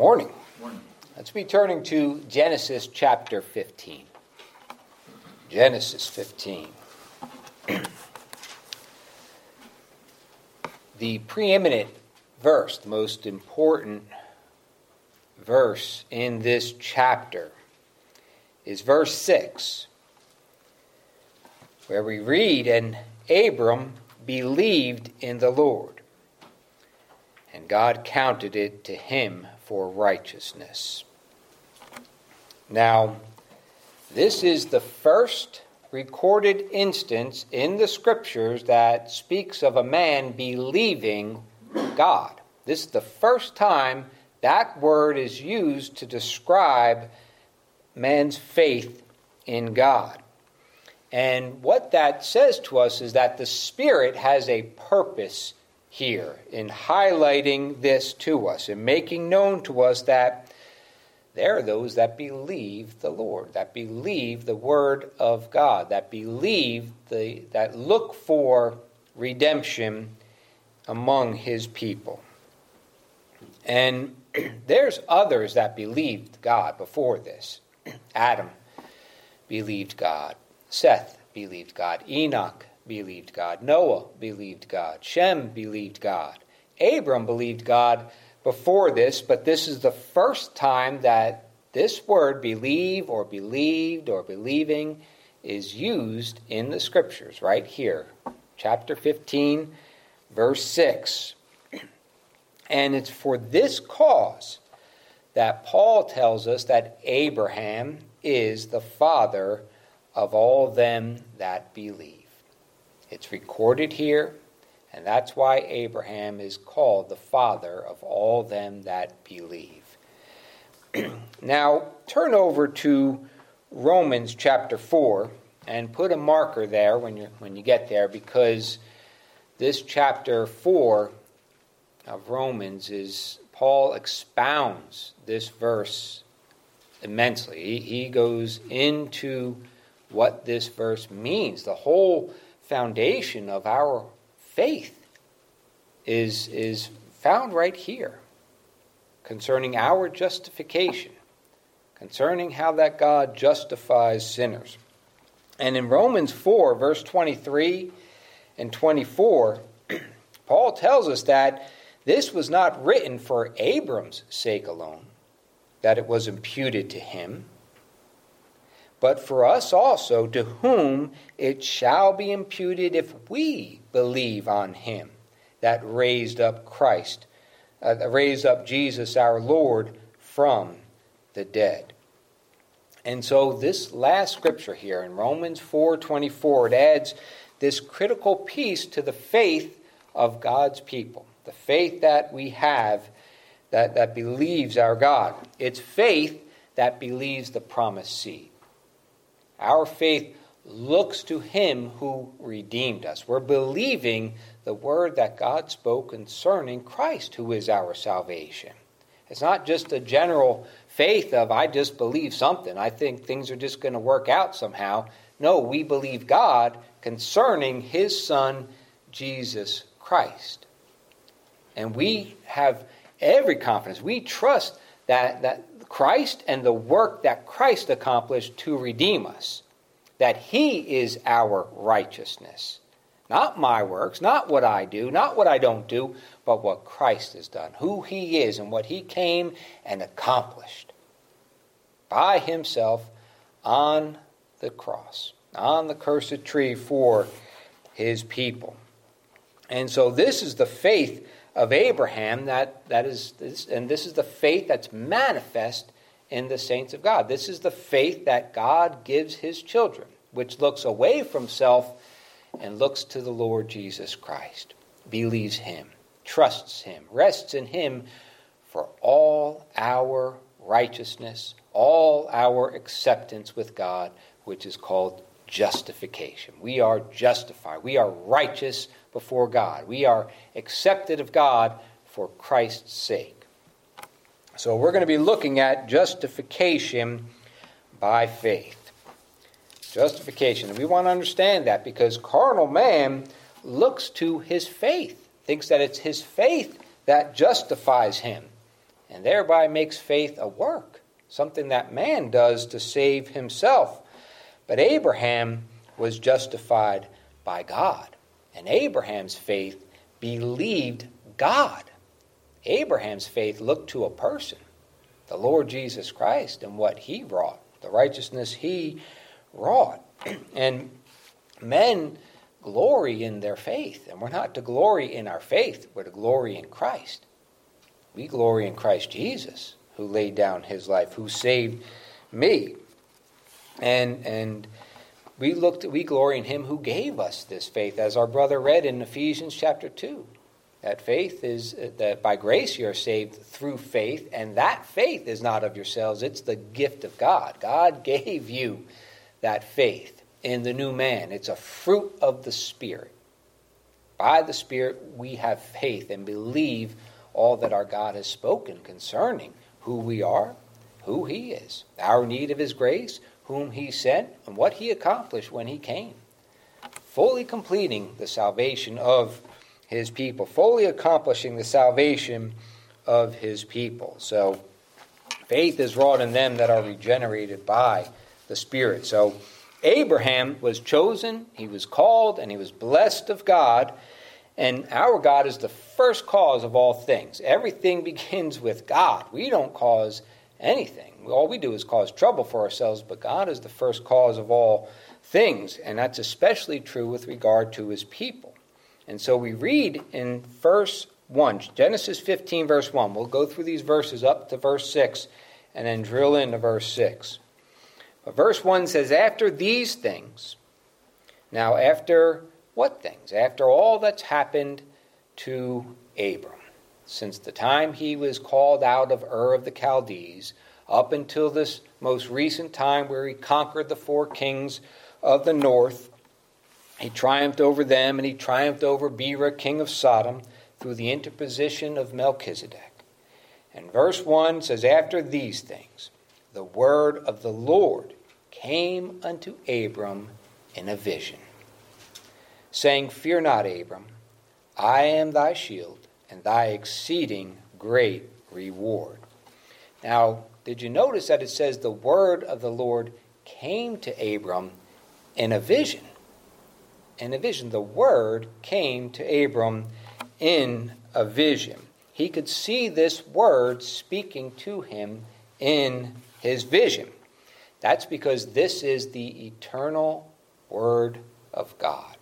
Morning. Morning. Let's be turning to Genesis chapter 15. Genesis 15. the preeminent verse, the most important verse in this chapter, is verse 6, where we read, And Abram believed in the Lord, and God counted it to him for righteousness. Now, this is the first recorded instance in the scriptures that speaks of a man believing God. This is the first time that word is used to describe man's faith in God. And what that says to us is that the Spirit has a purpose here in highlighting this to us and making known to us that there are those that believe the Lord, that believe the Word of God, that believe the that look for redemption among His people. And there's others that believed God before this. Adam believed God. Seth believed God. Enoch believed God. Noah believed God. Shem believed God. Abram believed God before this, but this is the first time that this word believe or believed or believing is used in the scriptures right here. Chapter 15, verse 6. And it's for this cause that Paul tells us that Abraham is the father of all them that believe. It's recorded here, and that's why Abraham is called the father of all them that believe. now, turn over to Romans chapter 4 and put a marker there when you when you get there because this chapter 4 of Romans is Paul expounds this verse immensely. He, he goes into what this verse means. The whole foundation of our faith is, is found right here concerning our justification, concerning how that God justifies sinners. And in Romans 4, verse 23 and 24, Paul tells us that this was not written for Abram's sake alone, that it was imputed to him but for us also, to whom it shall be imputed if we believe on him that raised up Christ, uh, raised up Jesus our Lord from the dead. And so this last scripture here in Romans 4:24 it adds this critical piece to the faith of God's people. The faith that we have that, that believes our God. It's faith that believes the promised seed. Our faith looks to Him who redeemed us. We're believing the word that God spoke concerning Christ, who is our salvation. It's not just a general faith of, I just believe something. I think things are just going to work out somehow. No, we believe God concerning His Son, Jesus Christ. And we have every confidence. We trust that, that Christ and the work that Christ accomplished to redeem us. That He is our righteousness. Not my works, not what I do, not what I don't do, but what Christ has done, who He is, and what He came and accomplished by Himself on the cross, on the cursed tree for His people. And so, this is the faith of Abraham that, that is, this, and this is the faith that's manifest in the saints of God. This is the faith that God gives his children, which looks away from self and looks to the Lord Jesus Christ, believes him, trusts him, rests in him for all our righteousness, all our acceptance with God, which is called justification. We are justified. We are righteous before God. We are accepted of God for Christ's sake. So we're going to be looking at justification by faith. Justification. And we want to understand that because carnal man looks to his faith, thinks that it's his faith that justifies him. and thereby makes faith a work, something that man does to save himself. But Abraham was justified by God, and Abraham's faith believed God. Abraham's faith looked to a person, the Lord Jesus Christ, and what he wrought, the righteousness he wrought. And men glory in their faith, and we're not to glory in our faith, we're to glory in Christ. We glory in Christ Jesus, who laid down his life, who saved me. And and we looked we glory in him who gave us this faith, as our brother read in Ephesians chapter two. That faith is uh, that by grace you are saved through faith, and that faith is not of yourselves, it's the gift of God. God gave you that faith in the new man. It's a fruit of the Spirit. By the Spirit, we have faith and believe all that our God has spoken concerning who we are, who He is, our need of His grace, whom He sent, and what He accomplished when He came. Fully completing the salvation of His people, fully accomplishing the salvation of His people. So, faith is wrought in them that are regenerated by the Spirit. So, Abraham was chosen, he was called, and he was blessed of God. And our God is the first cause of all things. Everything begins with God. We don't cause anything. All we do is cause trouble for ourselves, but God is the first cause of all things. And that's especially true with regard to his people. And so we read in verse 1, Genesis 15, verse 1. We'll go through these verses up to verse 6 and then drill into verse 6. But verse 1 says, After these things, now after what things? After all that's happened to Abram, since the time he was called out of Ur of the Chaldees, up until this most recent time where he conquered the four kings of the north, he triumphed over them and he triumphed over Bera, king of Sodom, through the interposition of Melchizedek. And verse 1 says, After these things, the word of the Lord came unto Abram in a vision, saying, Fear not, Abram, I am thy shield and thy exceeding great reward. Now, did you notice that it says the word of the Lord came to Abram in a vision? In a vision. The word came to Abram in a vision. He could see this word speaking to him in his vision. That's because this is the eternal Word of God.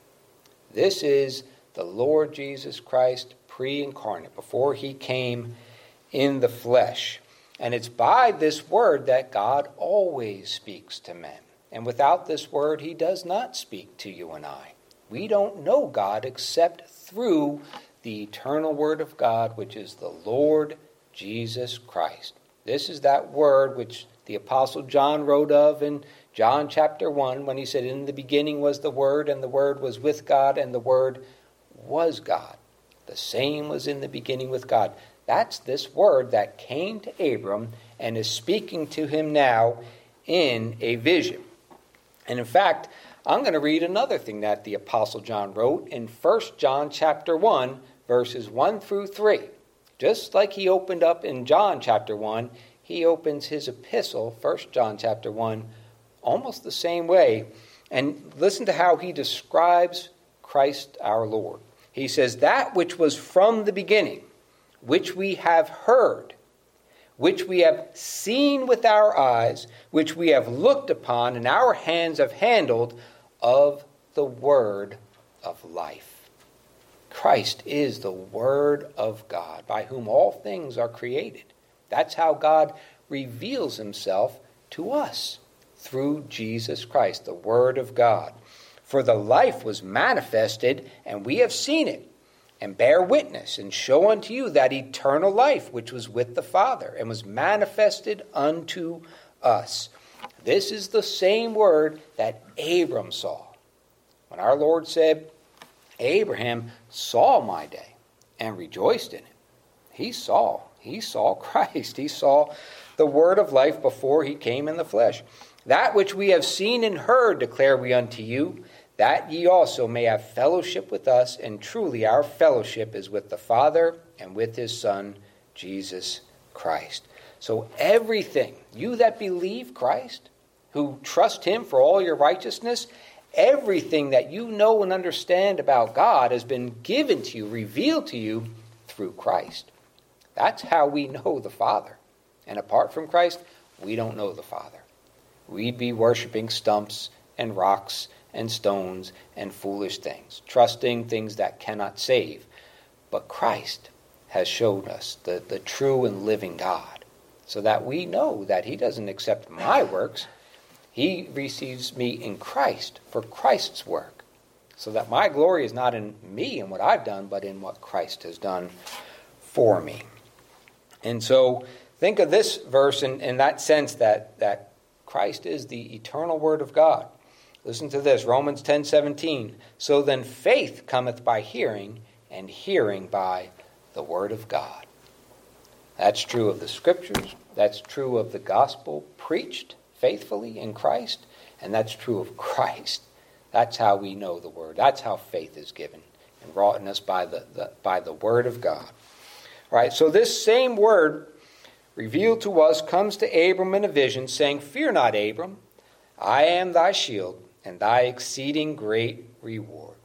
This is the Lord Jesus Christ pre incarnate, before he came in the flesh. And it's by this Word that God always speaks to men. And without this Word, he does not speak to you and I. We don't know God except through the eternal Word of God, which is the Lord Jesus Christ. This is that Word which the Apostle John wrote of in John chapter 1 when he said, In the beginning was the Word, and the Word was with God, and the Word was God. The same was in the beginning with God. That's this Word that came to Abram and is speaking to him now in a vision. And in fact, I'm going to read another thing that the apostle John wrote in 1 John chapter 1 verses 1 through 3. Just like he opened up in John chapter 1, he opens his epistle, 1 John chapter 1, almost the same way. And listen to how he describes Christ our Lord. He says, That which was from the beginning, which we have heard, which we have seen with our eyes, which we have looked upon, and our hands have handled, of the word of life. Christ is the Word of God, by whom all things are created that's how God reveals himself to us through Jesus Christ, the Word of God. For the life was manifested, and we have seen it, and bear witness, and show unto you that eternal life which was with the Father, and was manifested unto us. This is the same word that Abram saw. When our Lord said, Abraham saw my day and rejoiced in it, he saw he saw Christ. He saw the word of life before he came in the flesh. That which we have seen and heard declare we unto you, that ye also may have fellowship with us, and truly our fellowship is with the Father and with his Son, Jesus Christ. So everything, you that believe Christ, who trust Him for all your righteousness, everything that you know and understand about God has been given to you, revealed to you through Christ. That's how we know the Father. And apart from Christ, we don't know the Father. We'd be worshiping stumps and rocks and stones and foolish things, trusting things that cannot save. But Christ has showed us the, the true and living God, so that we know that He doesn't accept my works. He receives me in Christ for Christ's work, so that my glory is not in me and what I've done, but in what Christ has done for me. And so think of this verse in, in that sense that, that Christ is the eternal Word of God. Listen to this Romans 10 17. So then faith cometh by hearing, and hearing by the Word of God. That's true of the Scriptures. That's true of the gospel preached faithfully in Christ. And that's true of Christ. That's how we know the Word. That's how faith is given and wrought in us by the, the, by the Word of God. All right, so this same Word revealed to us comes to Abram in a vision, saying, Fear not, Abram, I am thy shield and thy exceeding great reward.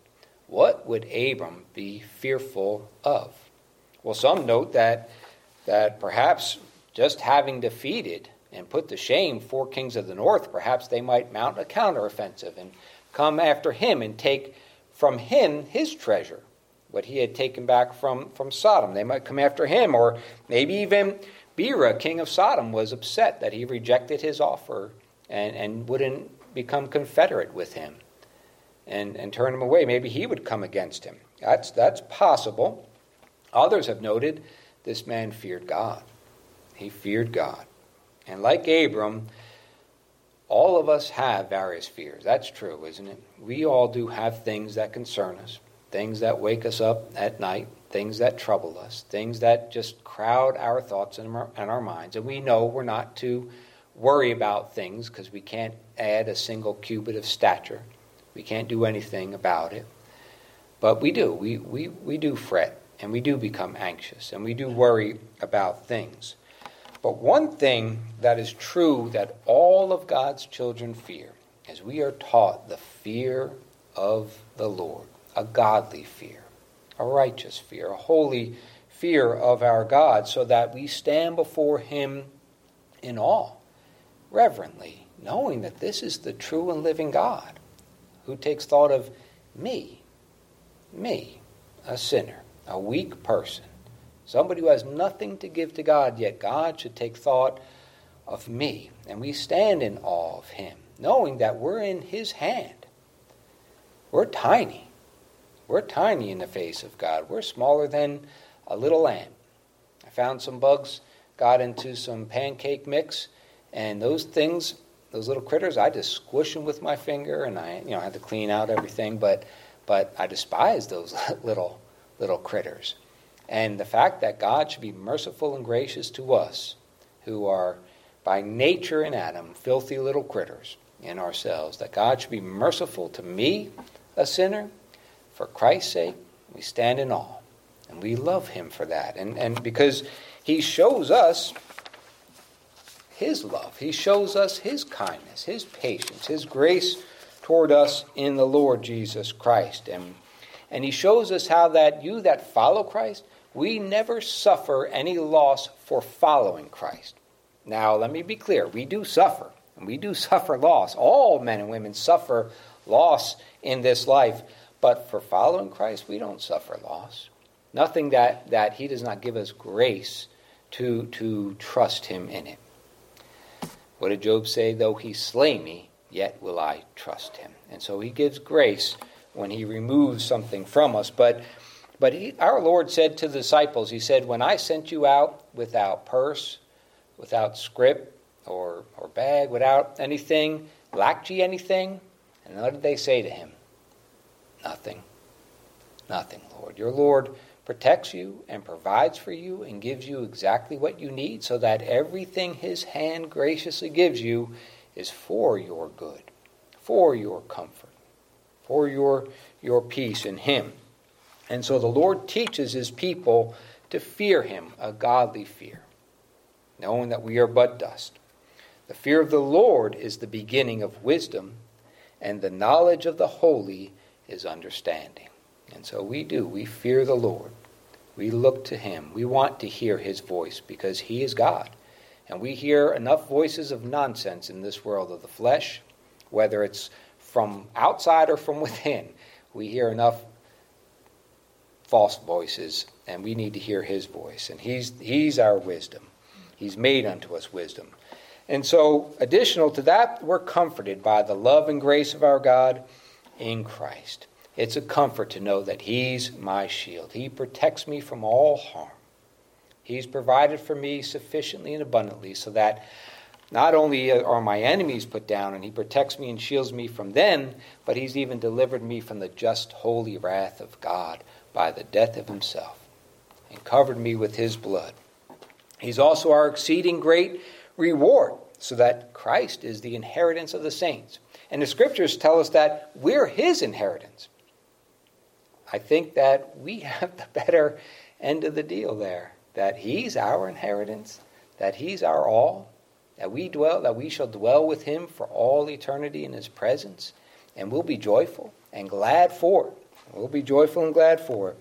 What would Abram be fearful of? Well, some note that, that perhaps just having defeated and put to shame four kings of the north, perhaps they might mount a counteroffensive and come after him and take from him his treasure, what he had taken back from, from Sodom. They might come after him, or maybe even Bera, king of Sodom, was upset that he rejected his offer and, and wouldn't become confederate with him and, and turn him away. Maybe he would come against him. That's, that's possible. Others have noted this man feared God. He feared God. And like Abram, all of us have various fears. That's true, isn't it? We all do have things that concern us, things that wake us up at night, things that trouble us, things that just crowd our thoughts and our, and our minds. And we know we're not to worry about things because we can't add a single cubit of stature. We can't do anything about it. But we do. We, we, we do fret and we do become anxious and we do worry about things. But one thing that is true that all of God's children fear is we are taught the fear of the Lord, a godly fear, a righteous fear, a holy fear of our God, so that we stand before Him in awe reverently, knowing that this is the true and living God who takes thought of me, me, a sinner, a weak person, somebody who has nothing to give to God, yet God should take thought of me. And we stand in awe of Him, knowing that we're in His hand. We're tiny. We're tiny in the face of God. We're smaller than a little ant. I found some bugs, got into some pancake mix, and those things, those little critters, I just squish them with my finger, and I, you know, I have to clean out everything. But, but I despise those little, little critters. And the fact that God should be merciful and gracious to us, who are by nature in Adam filthy little critters in ourselves, that God should be merciful to me, a sinner, for Christ's sake, we stand in awe. And we love him for that. And, and because he shows us his love. He shows us His kindness, His patience, His grace toward us in the Lord Jesus Christ. And, and He shows us how that you that follow Christ, we never suffer any loss for following Christ. Now, let me be clear we do suffer, and we do suffer loss. All men and women suffer loss in this life. But for following Christ, we don't suffer loss. Nothing that, that He does not give us grace to, to trust Him in it. What did Job say? Though he slay me, yet will I trust him. And so he gives grace when he removes something from us. But, but he, our Lord said to the disciples, He said, When I sent you out without purse, without scrip or, or bag, without anything, lacked ye anything? And what did they say to him? Nothing. Nothing, Lord. Your Lord protects you and provides for you and gives you exactly what you need so that everything His hand graciously gives you is for your good, for your comfort, for your, your peace in Him. And so the Lord teaches His people to fear Him, a godly fear. knowing that we are but dust. The fear of the Lord is the beginning of wisdom, and the knowledge of the holy is understanding. And so we do. We fear the Lord. We look to Him. We want to hear His voice because He is God. And we hear enough voices of nonsense in this world of the flesh, whether it's from outside or from within. We hear enough false voices, and we need to hear His voice. And He's, he's our wisdom. He's made unto us wisdom. And so, additional to that, we're comforted by the love and grace of our God in Christ. It's a comfort to know that He's my shield. He protects me from all harm. He's provided for me sufficiently and abundantly so that not only are my enemies put down and He protects me and shields me from them, but He's even delivered me from the just holy wrath of God by the death of Himself and covered me with His blood. He's also our exceeding great reward, so that Christ is the inheritance of the saints. And the scriptures tell us that we're His inheritance. I think that we have the better end of the deal there. That He's our inheritance, that He's our all, that we dwell, that we shall dwell with Him for all eternity in His presence, and we'll be joyful and glad for it. We'll be joyful and glad for it.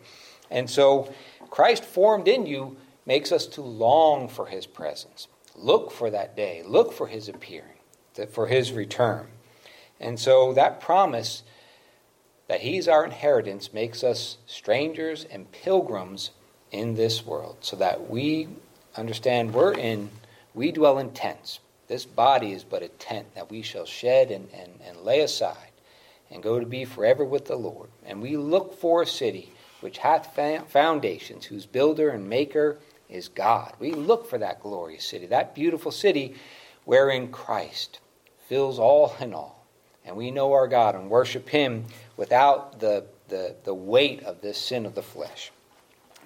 And so, Christ formed in you makes us to long for His presence, look for that day, look for His appearing, for His return. And so, that promise that He's our inheritance makes us strangers and pilgrims in this world, so that we understand we're in, we dwell in tents. This body is but a tent that we shall shed and, and, and lay aside and go to be forever with the Lord. And we look for a city which hath foundations, whose builder and maker is God. We look for that glorious city, that beautiful city wherein Christ fills all in all and we know our God and worship Him without the, the, the weight of this sin of the flesh.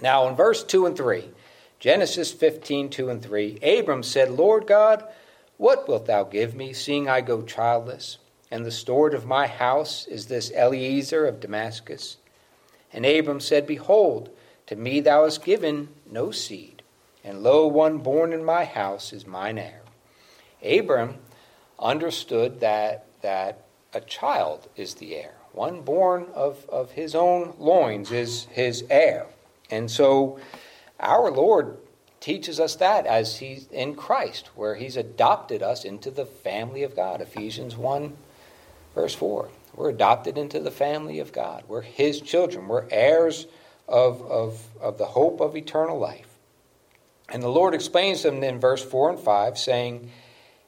Now, in verse 2 and 3, Genesis 15, 2 and 3, Abram said, Lord God, what wilt thou give me, seeing I go childless? And the steward of my house is this Eliezer of Damascus. And Abram said, Behold, to me thou hast given no seed, and lo, one born in my house is mine heir. Abram understood that, that a child is the heir. One born of, of his own loins is his heir. And so our Lord teaches us that as he's in Christ, where he's adopted us into the family of God. Ephesians 1, verse 4. We're adopted into the family of God. We're his children. We're heirs of, of, of the hope of eternal life. And the Lord explains them in verse 4 and 5, saying,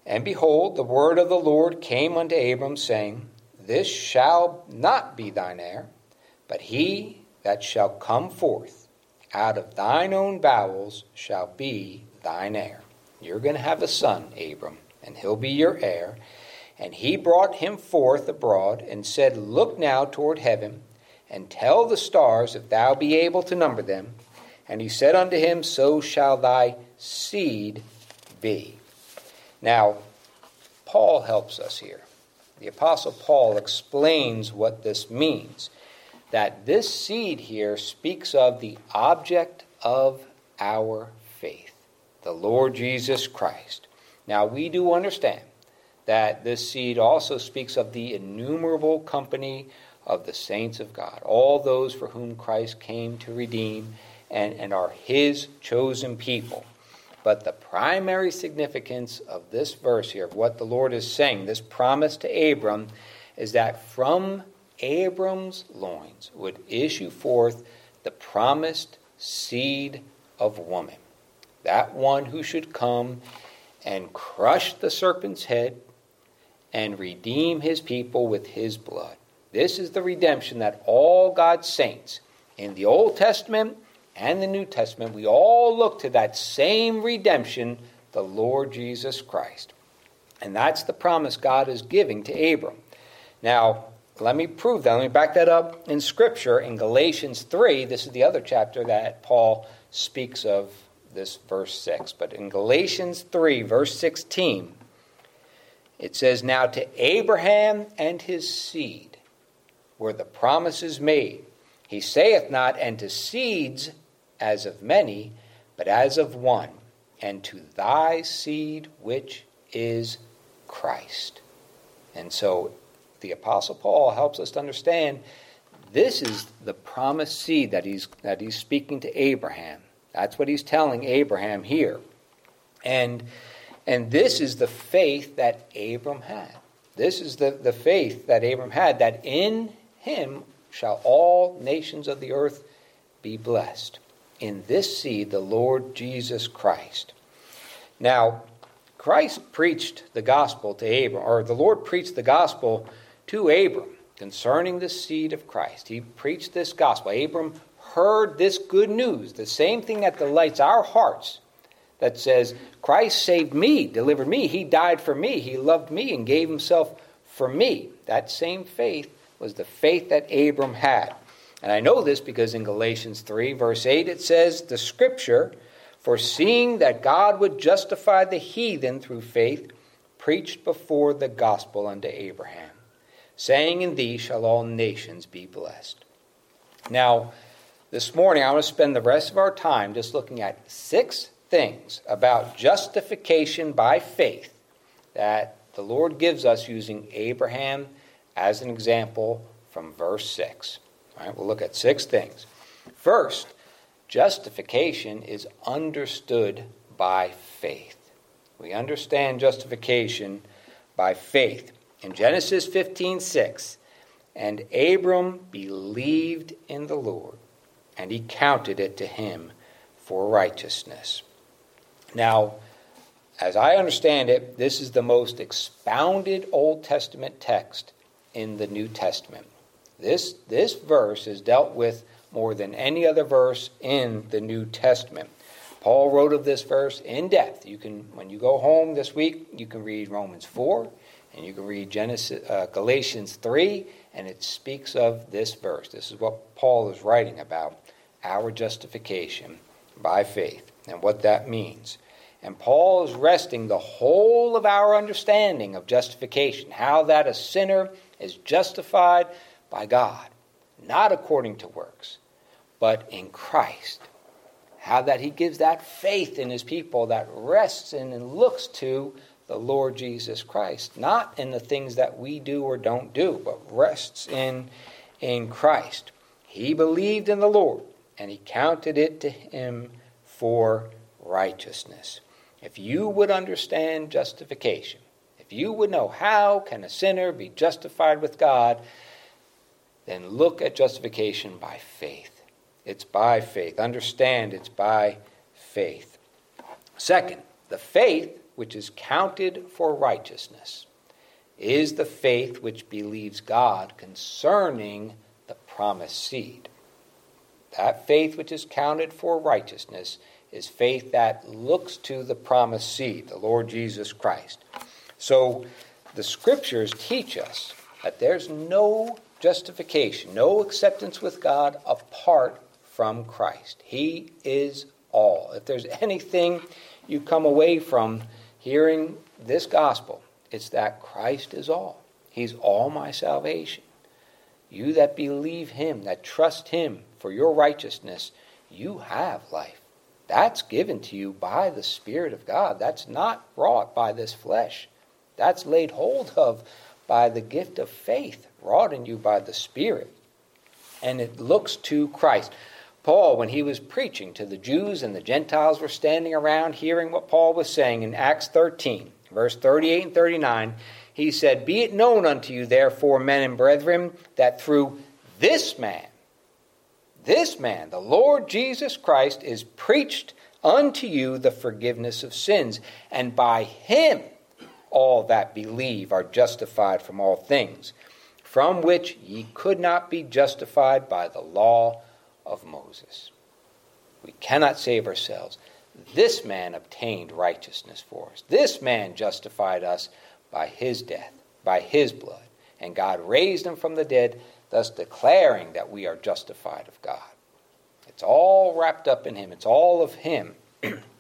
and behold, the word of the Lord came unto Abram, saying, This shall not be thine heir, but he that shall come forth out of thine own bowels shall be thine heir. You're going to have a son, Abram, and he'll be your heir. And he brought him forth abroad, and said, Look now toward heaven, and tell the stars if thou be able to number them. And he said unto him, So shall thy seed be. Now, Paul helps us here. The Apostle Paul explains what this means. That this seed here speaks of the object of our faith, the Lord Jesus Christ. Now, we do understand that this seed also speaks of the innumerable company of the saints of God, all those for whom Christ came to redeem and, and are his chosen people. But the primary significance of this verse here, of what the Lord is saying, this promise to Abram, is that from Abram's loins would issue forth the promised seed of woman. That one who should come and crush the serpent's head and redeem his people with his blood. This is the redemption that all God's saints in the Old Testament and the New Testament, we all look to that same redemption, the Lord Jesus Christ. And that's the promise God is giving to Abram. Now, let me prove that. Let me back that up in Scripture in Galatians 3. This is the other chapter that Paul speaks of this verse 6. But in Galatians 3, verse 16, it says, Now to Abraham and his seed were the promises made. He saith not, and to seeds as of many, but as of one, and to thy seed, which is Christ. And so the Apostle Paul helps us to understand this is the promised seed that he's, that he's speaking to Abraham. That's what he's telling Abraham here. And, and this is the faith that Abram had. This is the, the faith that Abram had, that in him shall all nations of the earth be blessed. In this seed, the Lord Jesus Christ. Now, Christ preached the gospel to Abram, or the Lord preached the gospel to Abram concerning the seed of Christ. He preached this gospel. Abram heard this good news, the same thing that delights our hearts, that says, Christ saved me, delivered me, He died for me, He loved me, and gave Himself for me. That same faith was the faith that Abram had. And I know this because in Galatians 3, verse 8, it says, The scripture, foreseeing that God would justify the heathen through faith, preached before the gospel unto Abraham, saying, In thee shall all nations be blessed. Now, this morning, I want to spend the rest of our time just looking at six things about justification by faith that the Lord gives us using Abraham as an example from verse 6. We'll look at six things. First, justification is understood by faith. We understand justification by faith. In Genesis 15 6, and Abram believed in the Lord, and he counted it to him for righteousness. Now, as I understand it, this is the most expounded Old Testament text in the New Testament. This, this verse is dealt with more than any other verse in the New Testament. Paul wrote of this verse in depth. You can, when you go home this week, you can read Romans 4 and you can read Genesis, uh, Galatians 3, and it speaks of this verse. This is what Paul is writing about our justification by faith and what that means. And Paul is resting the whole of our understanding of justification, how that a sinner is justified by God, not according to works, but in Christ. How that he gives that faith in his people that rests in and looks to the Lord Jesus Christ, not in the things that we do or don't do, but rests in, in Christ. He believed in the Lord, and he counted it to him for righteousness. If you would understand justification, if you would know how can a sinner be justified with God, then look at justification by faith. It's by faith. Understand it's by faith. Second, the faith which is counted for righteousness is the faith which believes God concerning the promised seed. That faith which is counted for righteousness is faith that looks to the promised seed, the Lord Jesus Christ. So the scriptures teach us that there's no justification, no acceptance with God apart from Christ. He is all. If there's anything you come away from hearing this gospel, it's that Christ is all. He's all my salvation. You that believe Him, that trust Him for your righteousness, you have life. That's given to you by the Spirit of God. That's not wrought by this flesh. That's laid hold of by the gift of faith wrought in you by the Spirit. And it looks to Christ. Paul, when he was preaching to the Jews and the Gentiles were standing around hearing what Paul was saying in Acts 13, verse 38 and 39, he said, Be it known unto you, therefore, men and brethren, that through this man, this man, the Lord Jesus Christ, is preached unto you the forgiveness of sins, and by him all that believe are justified from all things, from which ye could not be justified by the law of Moses. We cannot save ourselves. This man obtained righteousness for us. This man justified us by his death, by his blood. And God raised him from the dead, thus declaring that we are justified of God. It's all wrapped up in him, it's all of him.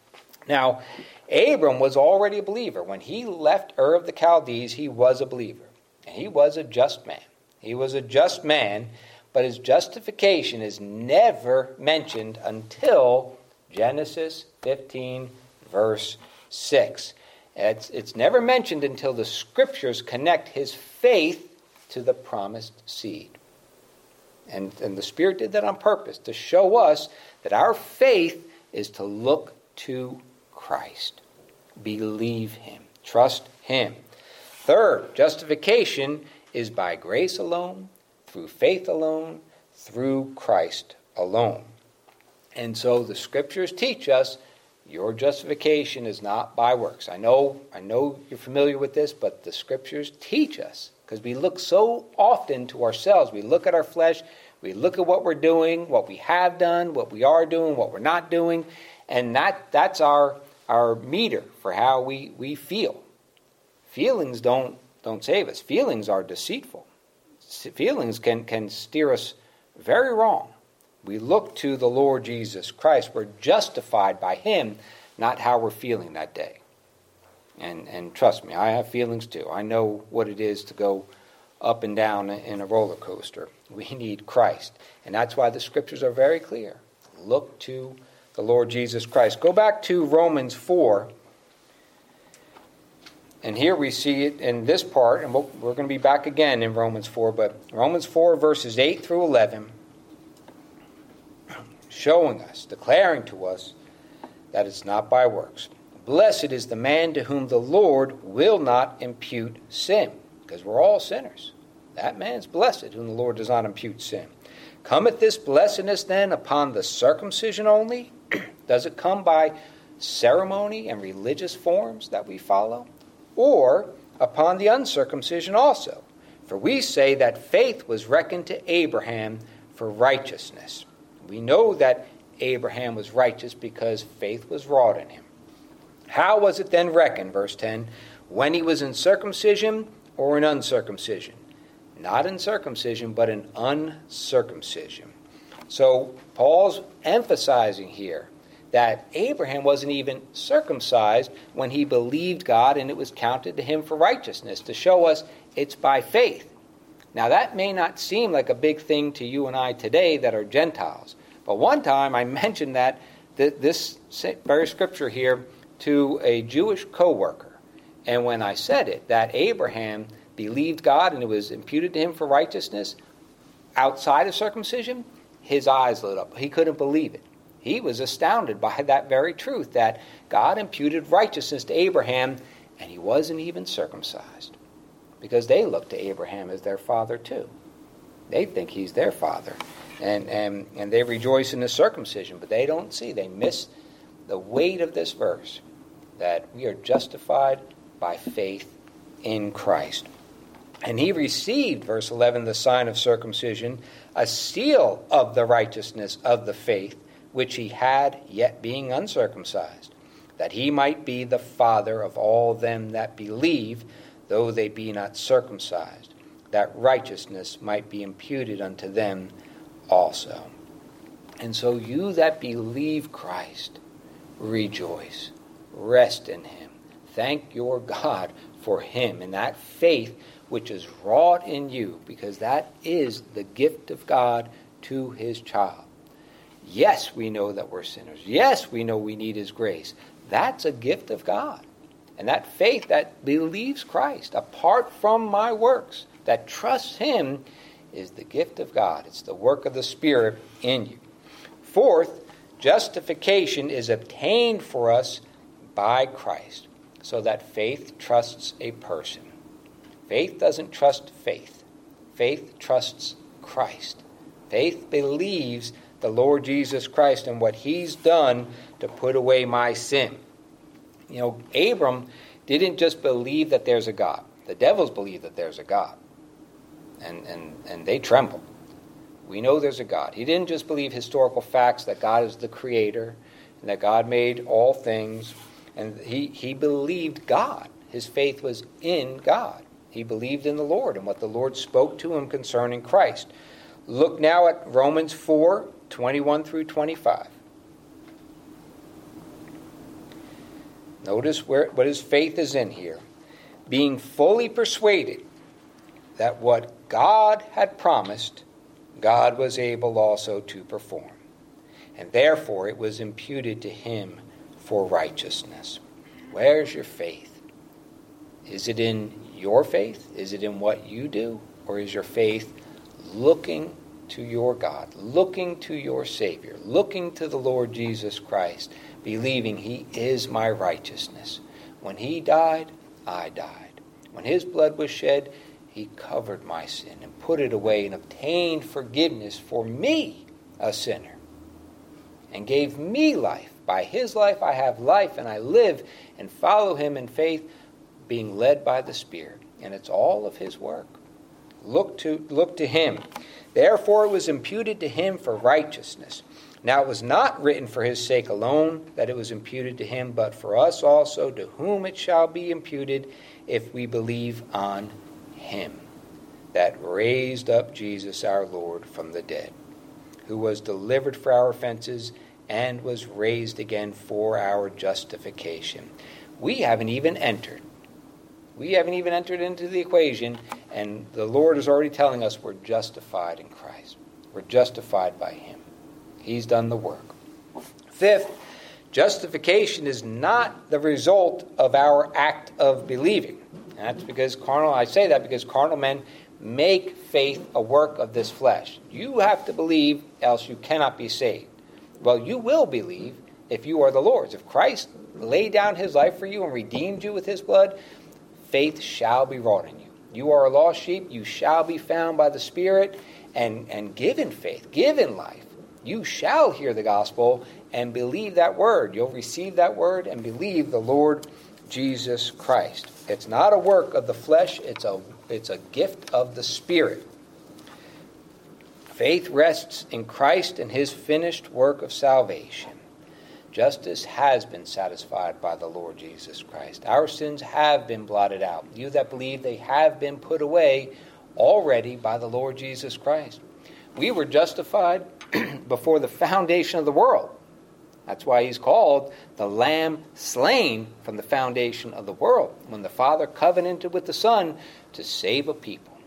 now, Abram was already a believer. When he left Ur of the Chaldees, he was a believer. And he was a just man. He was a just man, but his justification is never mentioned until Genesis 15 verse 6. It's, it's never mentioned until the scriptures connect his faith to the promised seed. And, and the Spirit did that on purpose to show us that our faith is to look to Christ, believe Him, trust Him. Third, justification is by grace alone, through faith alone, through Christ alone. And so the scriptures teach us your justification is not by works. I know, I know you're familiar with this, but the scriptures teach us because we look so often to ourselves. We look at our flesh, we look at what we're doing, what we have done, what we are doing, what we're not doing, and that that's our our meter for how we, we feel. Feelings don't don't save us. Feelings are deceitful. Feelings can, can steer us very wrong. We look to the Lord Jesus Christ. We're justified by Him, not how we're feeling that day. And, and trust me, I have feelings too. I know what it is to go up and down in a roller coaster. We need Christ. And that's why the scriptures are very clear. Look to the Lord Jesus Christ. Go back to Romans 4. And here we see it in this part, and we're going to be back again in Romans 4, but Romans 4, verses 8 through 11 showing us, declaring to us that it's not by works. Blessed is the man to whom the Lord will not impute sin, because we're all sinners. That man's blessed whom the Lord does not impute sin. Cometh this blessedness then upon the circumcision only? Does it come by ceremony and religious forms that we follow? Or upon the uncircumcision also? For we say that faith was reckoned to Abraham for righteousness. We know that Abraham was righteous because faith was wrought in him. How was it then reckoned, verse 10, when he was in circumcision or in uncircumcision? Not in circumcision, but in uncircumcision. So Paul's emphasizing here that Abraham wasn't even circumcised when he believed God and it was counted to him for righteousness, to show us it's by faith. Now, that may not seem like a big thing to you and I today that are Gentiles, but one time I mentioned that this very scripture here to a Jewish co-worker. And when I said it, that Abraham believed God and it was imputed to him for righteousness outside of circumcision, his eyes lit up. He couldn't believe it. He was astounded by that very truth that God imputed righteousness to Abraham and he wasn't even circumcised. Because they looked to Abraham as their father too. They think he's their father and, and, and they rejoice in the circumcision, but they don't see, they miss the weight of this verse that we are justified by faith in Christ. And he received, verse 11, the sign of circumcision, a seal of the righteousness of the faith which he had, yet being uncircumcised, that he might be the father of all them that believe, though they be not circumcised, that righteousness might be imputed unto them also. And so you that believe Christ, rejoice, rest in him. Thank your God for him and that faith which is wrought in you, because that is the gift of God to his child. Yes, we know that we're sinners. Yes, we know we need his grace. That's a gift of God. And that faith that believes Christ, apart from my works, that trusts him, is the gift of God. It's the work of the Spirit in you. Fourth, justification is obtained for us by Christ, so that faith trusts a person. Faith doesn't trust faith, faith trusts Christ. Faith believes the Lord Jesus Christ and what he's done to put away my sin. You know, Abram didn't just believe that there's a God. The devils believe that there's a God and, and, and they tremble. We know there's a God. He didn't just believe historical facts that God is the creator and that God made all things, and he, he believed God. His faith was in God. He believed in the Lord and what the Lord spoke to him concerning Christ. Look now at Romans 4 21 through 25. Notice where, what his faith is in here. Being fully persuaded that what God had promised, God was able also to perform. And therefore it was imputed to him for righteousness. Where's your faith? Is it in your faith? Is it in what you do? Or is your faith looking to your God, looking to your Savior, looking to the Lord Jesus Christ, believing He is my righteousness? When He died, I died. When His blood was shed, He covered my sin and put it away and obtained forgiveness for me, a sinner, and gave me life. By His life, I have life, and I live and follow Him in faith, being led by the Spirit. And it's all of His work. Look to, look to Him. Therefore, it was imputed to Him for righteousness. Now it was not written for his sake alone that it was imputed to him, but for us also, to whom it shall be imputed if we believe on him that raised up Jesus our Lord from the dead, who was delivered for our offenses and was raised again for our justification. We haven't even entered. We haven't even entered into the equation, and the Lord is already telling us we're justified in Christ. We're justified by Him. He's done the work. Fifth, justification is not the result of our act of believing. That's because carnal, I say that because carnal men make faith a work of this flesh. You have to believe, else you cannot be saved. Well, you will believe if you are the Lord's. If Christ laid down his life for you and redeemed you with his blood, faith shall be wrought in you. You are a lost sheep, you shall be found by the Spirit and, and given faith, given life. You shall hear the gospel and believe that word. You'll receive that word and believe the Lord Jesus Christ. It's not a work of the flesh, it's a, it's a gift of the Spirit. Faith rests in Christ and his finished work of salvation. Justice has been satisfied by the Lord Jesus Christ. Our sins have been blotted out. You that believe they have been put away already by the Lord Jesus Christ. We were justified before the foundation of the world. That's why he's called the Lamb slain from the foundation of the world. When the Father covenanted with the Son to save a people,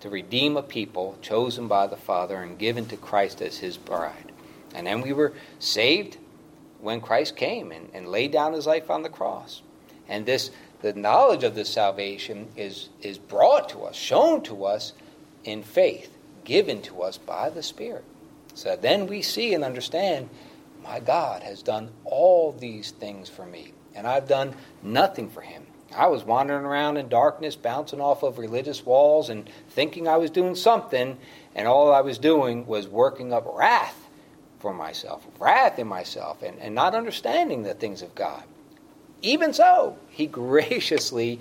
to redeem a people chosen by the Father and given to Christ as his bride. And then we were saved when Christ came and, and laid down his life on the cross. And this the knowledge of this salvation is, is brought to us, shown to us in faith, given to us by the Spirit. So then we see and understand my God has done all these things for me, and I've done nothing for him. I was wandering around in darkness, bouncing off of religious walls, and thinking I was doing something, and all I was doing was working up wrath for myself, wrath in myself, and, and not understanding the things of God. Even so, he graciously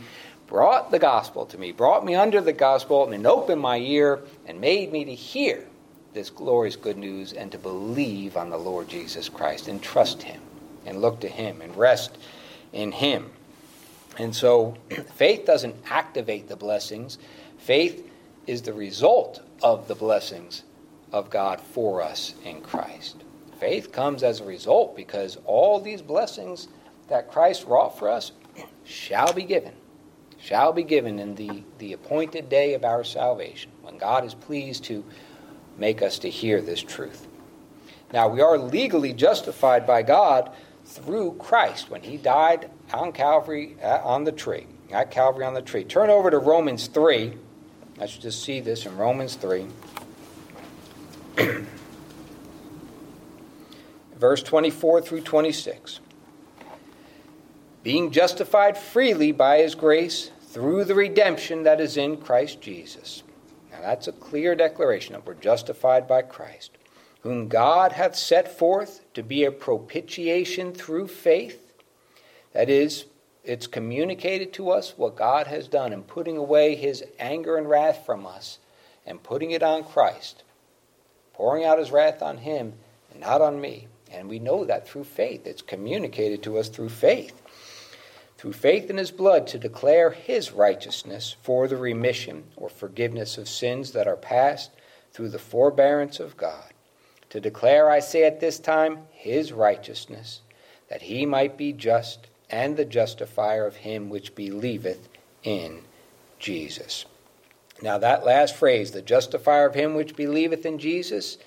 brought the gospel to me, brought me under the gospel, and opened my ear and made me to hear this glorious good news and to believe on the Lord Jesus Christ and trust him and look to him and rest in him. And so faith doesn't activate the blessings, faith is the result of the blessings of God for us in Christ. Faith comes as a result because all these blessings that Christ wrought for us shall be given, shall be given in the, the appointed day of our salvation, when God is pleased to make us to hear this truth. Now, we are legally justified by God through Christ when he died on Calvary uh, on the tree, at Calvary on the tree. Turn over to Romans 3. Let's just see this in Romans 3. Verse 24 through 26. Being justified freely by his grace through the redemption that is in Christ Jesus. Now that's a clear declaration that we're justified by Christ, whom God hath set forth to be a propitiation through faith. That is, it's communicated to us what God has done in putting away his anger and wrath from us and putting it on Christ pouring out his wrath on him and not on me. And we know that through faith. It's communicated to us through faith. Through faith in his blood to declare his righteousness for the remission or forgiveness of sins that are past through the forbearance of God. To declare, I say at this time, his righteousness, that he might be just and the justifier of him which believeth in Jesus. Now, that last phrase, the justifier of him which believeth in Jesus,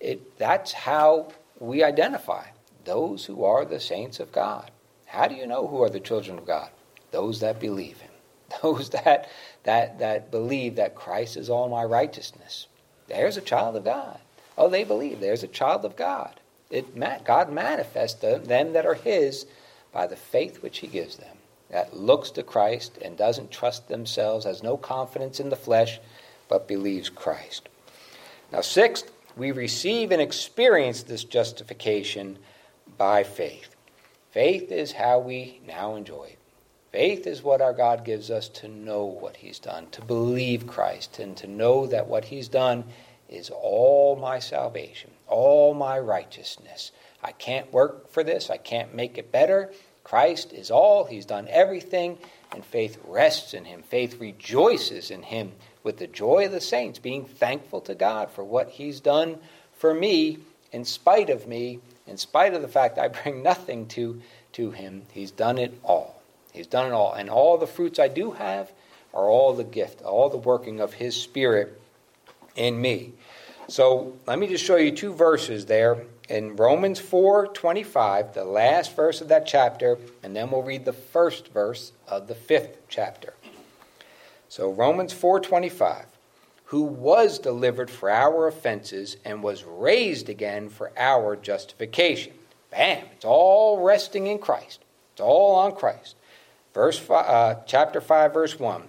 it, that's how we identify. those who are the saints of God. How do you know who are the children of God? Those that believe him. Those that that that believe that Christ is all my righteousness. There's a child of God. Oh, they believe there's a child of God. It God manifests them, that are his by the faith which he gives them. That looks to Christ and doesn't trust themselves, has no confidence in the flesh, but believes Christ. Now, sixth, we receive and experience this justification by faith. Faith is how we now enjoy it. Faith is what our God gives us to know what He's done, to believe Christ, and to know that what He's done is all my salvation, all my righteousness. I can't work for this, I can't make it better. Christ is all, He's done everything, and faith rests in Him. Faith rejoices in Him with the joy of the saints, being thankful to God for what He's done for me in spite of me, in spite of the fact I bring nothing to, to Him. He's done it all. He's done it all. And all the fruits I do have are all the gift, all the working of His Spirit in me. So let me just show you two verses there in Romans 4:25, the last verse of that chapter, and then we'll read the first verse of the fifth chapter. So Romans 4:25, who was delivered for our offenses and was raised again for our justification. Bam! It's all resting in Christ. It's all on Christ. Verse five, uh, chapter 5 verse 1.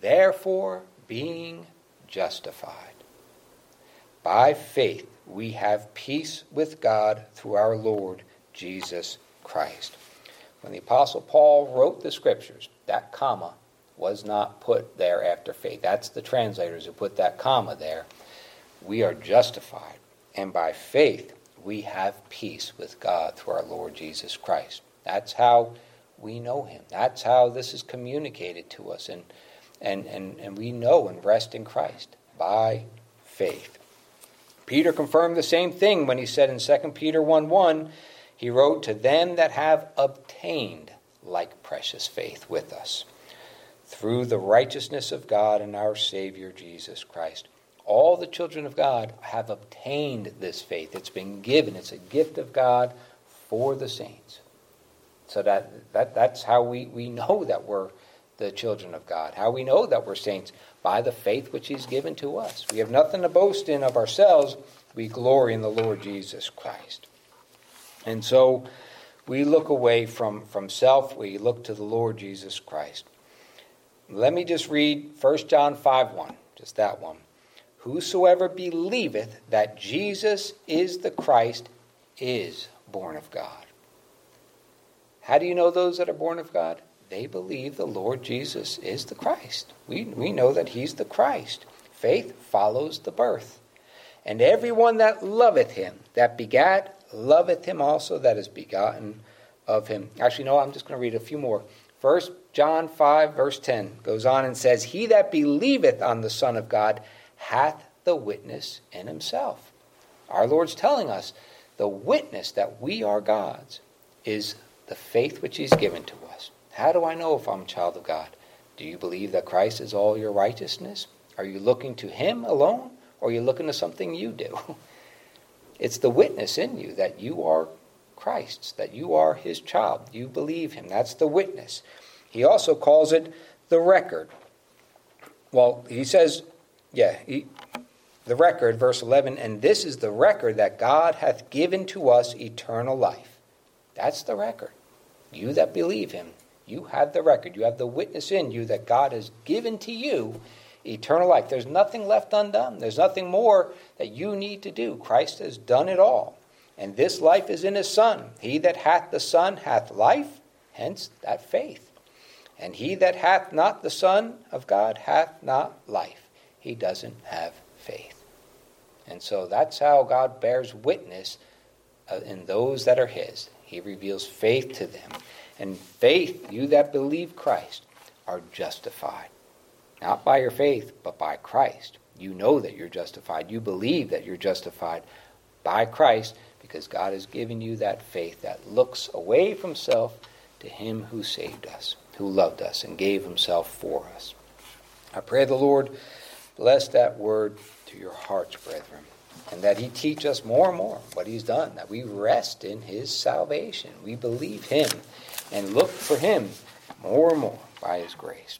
Therefore being justified by faith we have peace with God through our Lord Jesus Christ. When the apostle Paul wrote the scriptures, that comma was not put there after faith. That's the translators who put that comma there. We are justified, and by faith we have peace with God through our Lord Jesus Christ. That's how we know him. That's how this is communicated to us, and, and, and, and we know and rest in Christ by faith. Peter confirmed the same thing when he said in 2 Peter 1 1, he wrote, To them that have obtained like precious faith with us through the righteousness of God and our Savior Jesus Christ. All the children of God have obtained this faith. It's been given, it's a gift of God for the saints. So that, that that's how we, we know that we're the children of God, how we know that we're saints by the faith which He's given to us. We have nothing to boast in of ourselves, we glory in the Lord Jesus Christ. And so we look away from, from self, we look to the Lord Jesus Christ. Let me just read 1 John 5 1, just that one. Whosoever believeth that Jesus is the Christ is born of God. How do you know those that are born of God? They believe the Lord Jesus is the Christ. We, we know that He's the Christ. Faith follows the birth. And everyone that loveth Him, that begat, loveth Him also that is begotten of Him. Actually, no, I'm just going to read a few more. First John 5, verse 10 goes on and says, He that believeth on the Son of God hath the witness in himself. Our Lord's telling us the witness that we are God's is the faith which He's given to us. How do I know if I'm a child of God? Do you believe that Christ is all your righteousness? Are you looking to Him alone, or are you looking to something you do? It's the witness in you that you are Christ's, that you are His child. You believe Him. That's the witness. He also calls it the record. Well, he says, yeah, he, the record, verse 11, and this is the record that God hath given to us eternal life. That's the record. You that believe him, you have the record. You have the witness in you that God has given to you eternal life. There's nothing left undone. There's nothing more that you need to do. Christ has done it all. And this life is in his Son. He that hath the Son hath life, hence that faith. And he that hath not the Son of God hath not life. He doesn't have faith. And so that's how God bears witness uh, in those that are his. He reveals faith to them. And faith, you that believe Christ, are justified. Not by your faith, but by Christ. You know that you're justified. You believe that you're justified by Christ because God has given you that faith that looks away from self to Him who saved us who loved us and gave himself for us. I pray the Lord bless that word to your hearts, brethren. and that He teach us more and more what He's done, that we rest in His salvation. We believe Him and look for Him more and more by His grace.